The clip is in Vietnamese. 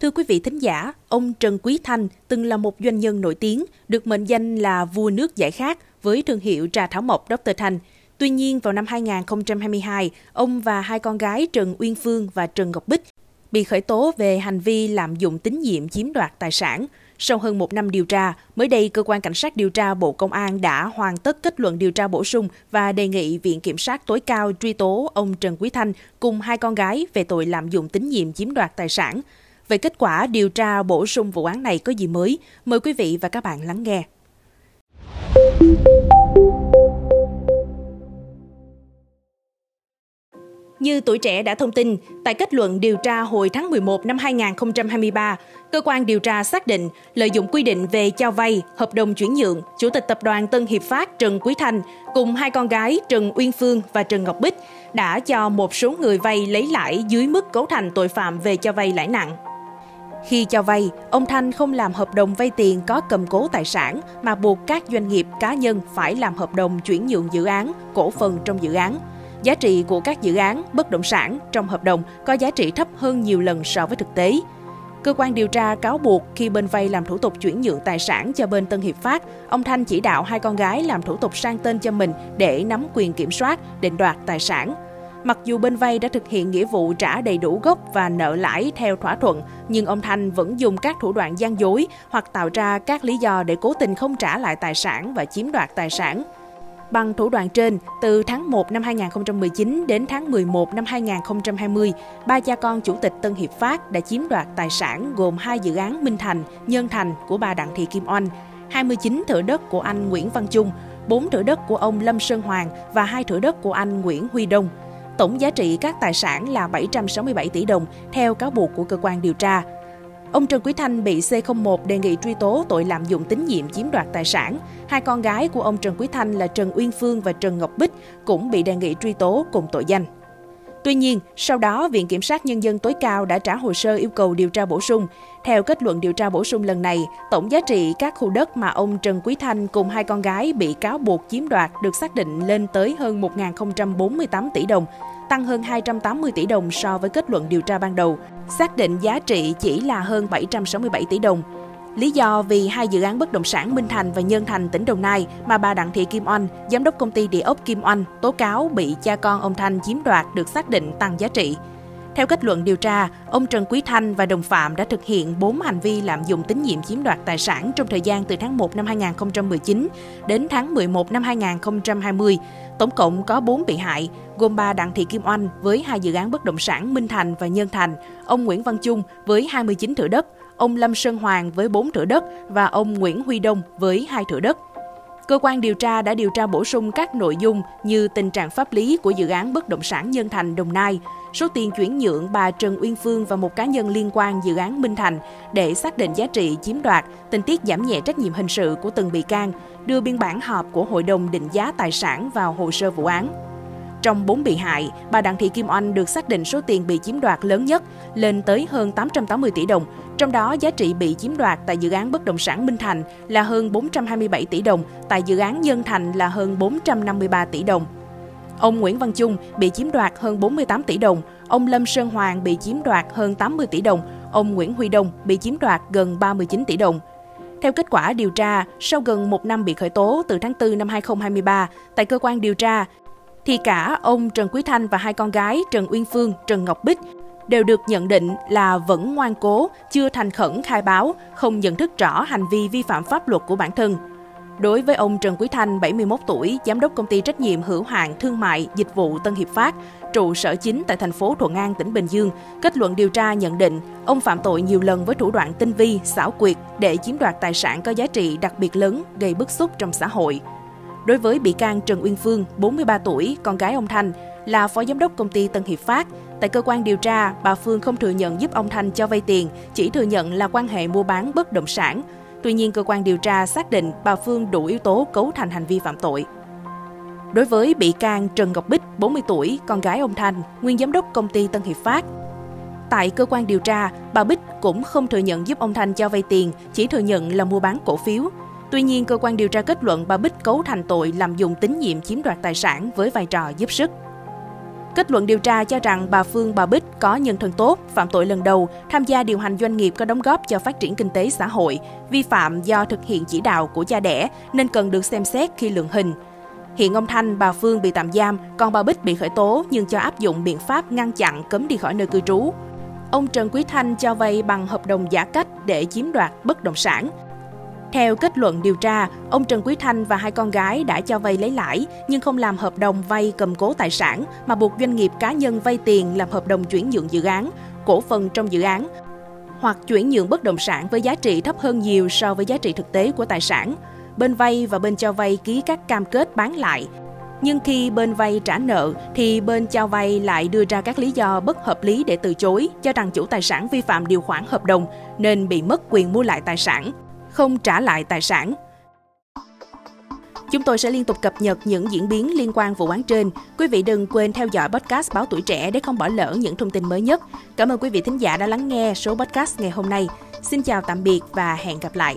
Thưa quý vị thính giả, ông Trần Quý Thanh từng là một doanh nhân nổi tiếng, được mệnh danh là vua nước giải khát với thương hiệu trà thảo mộc Dr. Thanh. Tuy nhiên, vào năm 2022, ông và hai con gái Trần Uyên Phương và Trần Ngọc Bích bị khởi tố về hành vi lạm dụng tín nhiệm chiếm đoạt tài sản. Sau hơn một năm điều tra, mới đây cơ quan cảnh sát điều tra Bộ Công an đã hoàn tất kết luận điều tra bổ sung và đề nghị Viện Kiểm sát tối cao truy tố ông Trần Quý Thanh cùng hai con gái về tội lạm dụng tín nhiệm chiếm đoạt tài sản. Về kết quả điều tra bổ sung vụ án này có gì mới? Mời quý vị và các bạn lắng nghe. Như tuổi trẻ đã thông tin, tại kết luận điều tra hồi tháng 11 năm 2023, cơ quan điều tra xác định lợi dụng quy định về cho vay, hợp đồng chuyển nhượng, Chủ tịch Tập đoàn Tân Hiệp Phát Trần Quý Thanh cùng hai con gái Trần Uyên Phương và Trần Ngọc Bích đã cho một số người vay lấy lãi dưới mức cấu thành tội phạm về cho vay lãi nặng. Khi cho vay, ông Thanh không làm hợp đồng vay tiền có cầm cố tài sản mà buộc các doanh nghiệp cá nhân phải làm hợp đồng chuyển nhượng dự án, cổ phần trong dự án. Giá trị của các dự án bất động sản trong hợp đồng có giá trị thấp hơn nhiều lần so với thực tế. Cơ quan điều tra cáo buộc khi bên vay làm thủ tục chuyển nhượng tài sản cho bên Tân Hiệp Phát, ông Thanh chỉ đạo hai con gái làm thủ tục sang tên cho mình để nắm quyền kiểm soát, định đoạt tài sản. Mặc dù bên vay đã thực hiện nghĩa vụ trả đầy đủ gốc và nợ lãi theo thỏa thuận, nhưng ông Thanh vẫn dùng các thủ đoạn gian dối hoặc tạo ra các lý do để cố tình không trả lại tài sản và chiếm đoạt tài sản. Bằng thủ đoạn trên, từ tháng 1 năm 2019 đến tháng 11 năm 2020, ba cha con chủ tịch Tân Hiệp Phát đã chiếm đoạt tài sản gồm hai dự án Minh Thành, Nhân Thành của bà Đặng Thị Kim Oanh, 29 thửa đất của anh Nguyễn Văn Trung, 4 thửa đất của ông Lâm Sơn Hoàng và hai thửa đất của anh Nguyễn Huy Đông. Tổng giá trị các tài sản là 767 tỷ đồng, theo cáo buộc của cơ quan điều tra. Ông Trần Quý Thanh bị C01 đề nghị truy tố tội lạm dụng tín nhiệm chiếm đoạt tài sản. Hai con gái của ông Trần Quý Thanh là Trần Uyên Phương và Trần Ngọc Bích cũng bị đề nghị truy tố cùng tội danh. Tuy nhiên, sau đó, Viện Kiểm sát Nhân dân tối cao đã trả hồ sơ yêu cầu điều tra bổ sung. Theo kết luận điều tra bổ sung lần này, tổng giá trị các khu đất mà ông Trần Quý Thanh cùng hai con gái bị cáo buộc chiếm đoạt được xác định lên tới hơn 1.048 tỷ đồng, tăng hơn 280 tỷ đồng so với kết luận điều tra ban đầu. Xác định giá trị chỉ là hơn 767 tỷ đồng. Lý do vì hai dự án bất động sản Minh Thành và Nhân Thành tỉnh Đồng Nai mà bà Đặng Thị Kim Oanh, giám đốc công ty địa ốc Kim Oanh, tố cáo bị cha con ông Thanh chiếm đoạt được xác định tăng giá trị. Theo kết luận điều tra, ông Trần Quý Thanh và đồng phạm đã thực hiện 4 hành vi lạm dụng tín nhiệm chiếm đoạt tài sản trong thời gian từ tháng 1 năm 2019 đến tháng 11 năm 2020. Tổng cộng có 4 bị hại, gồm bà Đặng Thị Kim Oanh với hai dự án bất động sản Minh Thành và Nhân Thành, ông Nguyễn Văn Trung với 29 thửa đất, ông Lâm Sơn Hoàng với 4 thửa đất và ông Nguyễn Huy Đông với 2 thửa đất. Cơ quan điều tra đã điều tra bổ sung các nội dung như tình trạng pháp lý của dự án bất động sản Nhân Thành Đồng Nai, số tiền chuyển nhượng bà Trần Uyên Phương và một cá nhân liên quan dự án Minh Thành để xác định giá trị chiếm đoạt, tình tiết giảm nhẹ trách nhiệm hình sự của từng bị can, đưa biên bản họp của Hội đồng định giá tài sản vào hồ sơ vụ án. Trong 4 bị hại, bà Đặng Thị Kim Oanh được xác định số tiền bị chiếm đoạt lớn nhất, lên tới hơn 880 tỷ đồng, trong đó giá trị bị chiếm đoạt tại dự án bất động sản Minh Thành là hơn 427 tỷ đồng, tại dự án Nhân Thành là hơn 453 tỷ đồng. Ông Nguyễn Văn Trung bị chiếm đoạt hơn 48 tỷ đồng, ông Lâm Sơn Hoàng bị chiếm đoạt hơn 80 tỷ đồng, ông Nguyễn Huy Đông bị chiếm đoạt gần 39 tỷ đồng. Theo kết quả điều tra, sau gần một năm bị khởi tố từ tháng 4 năm 2023, tại cơ quan điều tra, thì cả ông Trần Quý Thanh và hai con gái Trần Uyên Phương, Trần Ngọc Bích đều được nhận định là vẫn ngoan cố, chưa thành khẩn khai báo, không nhận thức rõ hành vi vi phạm pháp luật của bản thân. Đối với ông Trần Quý Thanh, 71 tuổi, giám đốc công ty trách nhiệm hữu hạn thương mại dịch vụ Tân Hiệp Phát, trụ sở chính tại thành phố Thuận An, tỉnh Bình Dương, kết luận điều tra nhận định ông phạm tội nhiều lần với thủ đoạn tinh vi, xảo quyệt để chiếm đoạt tài sản có giá trị đặc biệt lớn, gây bức xúc trong xã hội. Đối với bị can Trần Uyên Phương, 43 tuổi, con gái ông Thanh, là phó giám đốc công ty Tân Hiệp Phát. Tại cơ quan điều tra, bà Phương không thừa nhận giúp ông Thanh cho vay tiền, chỉ thừa nhận là quan hệ mua bán bất động sản. Tuy nhiên, cơ quan điều tra xác định bà Phương đủ yếu tố cấu thành hành vi phạm tội. Đối với bị can Trần Ngọc Bích, 40 tuổi, con gái ông Thanh, nguyên giám đốc công ty Tân Hiệp Phát, Tại cơ quan điều tra, bà Bích cũng không thừa nhận giúp ông Thanh cho vay tiền, chỉ thừa nhận là mua bán cổ phiếu. Tuy nhiên, cơ quan điều tra kết luận bà Bích cấu thành tội lạm dụng tín nhiệm chiếm đoạt tài sản với vai trò giúp sức. Kết luận điều tra cho rằng bà Phương bà Bích có nhân thân tốt, phạm tội lần đầu, tham gia điều hành doanh nghiệp có đóng góp cho phát triển kinh tế xã hội, vi phạm do thực hiện chỉ đạo của cha đẻ nên cần được xem xét khi lượng hình. Hiện ông Thanh, bà Phương bị tạm giam, còn bà Bích bị khởi tố nhưng cho áp dụng biện pháp ngăn chặn cấm đi khỏi nơi cư trú. Ông Trần Quý Thanh cho vay bằng hợp đồng giả cách để chiếm đoạt bất động sản. Theo kết luận điều tra, ông Trần Quý Thanh và hai con gái đã cho vay lấy lãi nhưng không làm hợp đồng vay cầm cố tài sản mà buộc doanh nghiệp cá nhân vay tiền làm hợp đồng chuyển nhượng dự án, cổ phần trong dự án hoặc chuyển nhượng bất động sản với giá trị thấp hơn nhiều so với giá trị thực tế của tài sản. Bên vay và bên cho vay ký các cam kết bán lại. Nhưng khi bên vay trả nợ thì bên cho vay lại đưa ra các lý do bất hợp lý để từ chối, cho rằng chủ tài sản vi phạm điều khoản hợp đồng nên bị mất quyền mua lại tài sản không trả lại tài sản. Chúng tôi sẽ liên tục cập nhật những diễn biến liên quan vụ án trên. Quý vị đừng quên theo dõi podcast Báo Tuổi Trẻ để không bỏ lỡ những thông tin mới nhất. Cảm ơn quý vị thính giả đã lắng nghe số podcast ngày hôm nay. Xin chào tạm biệt và hẹn gặp lại.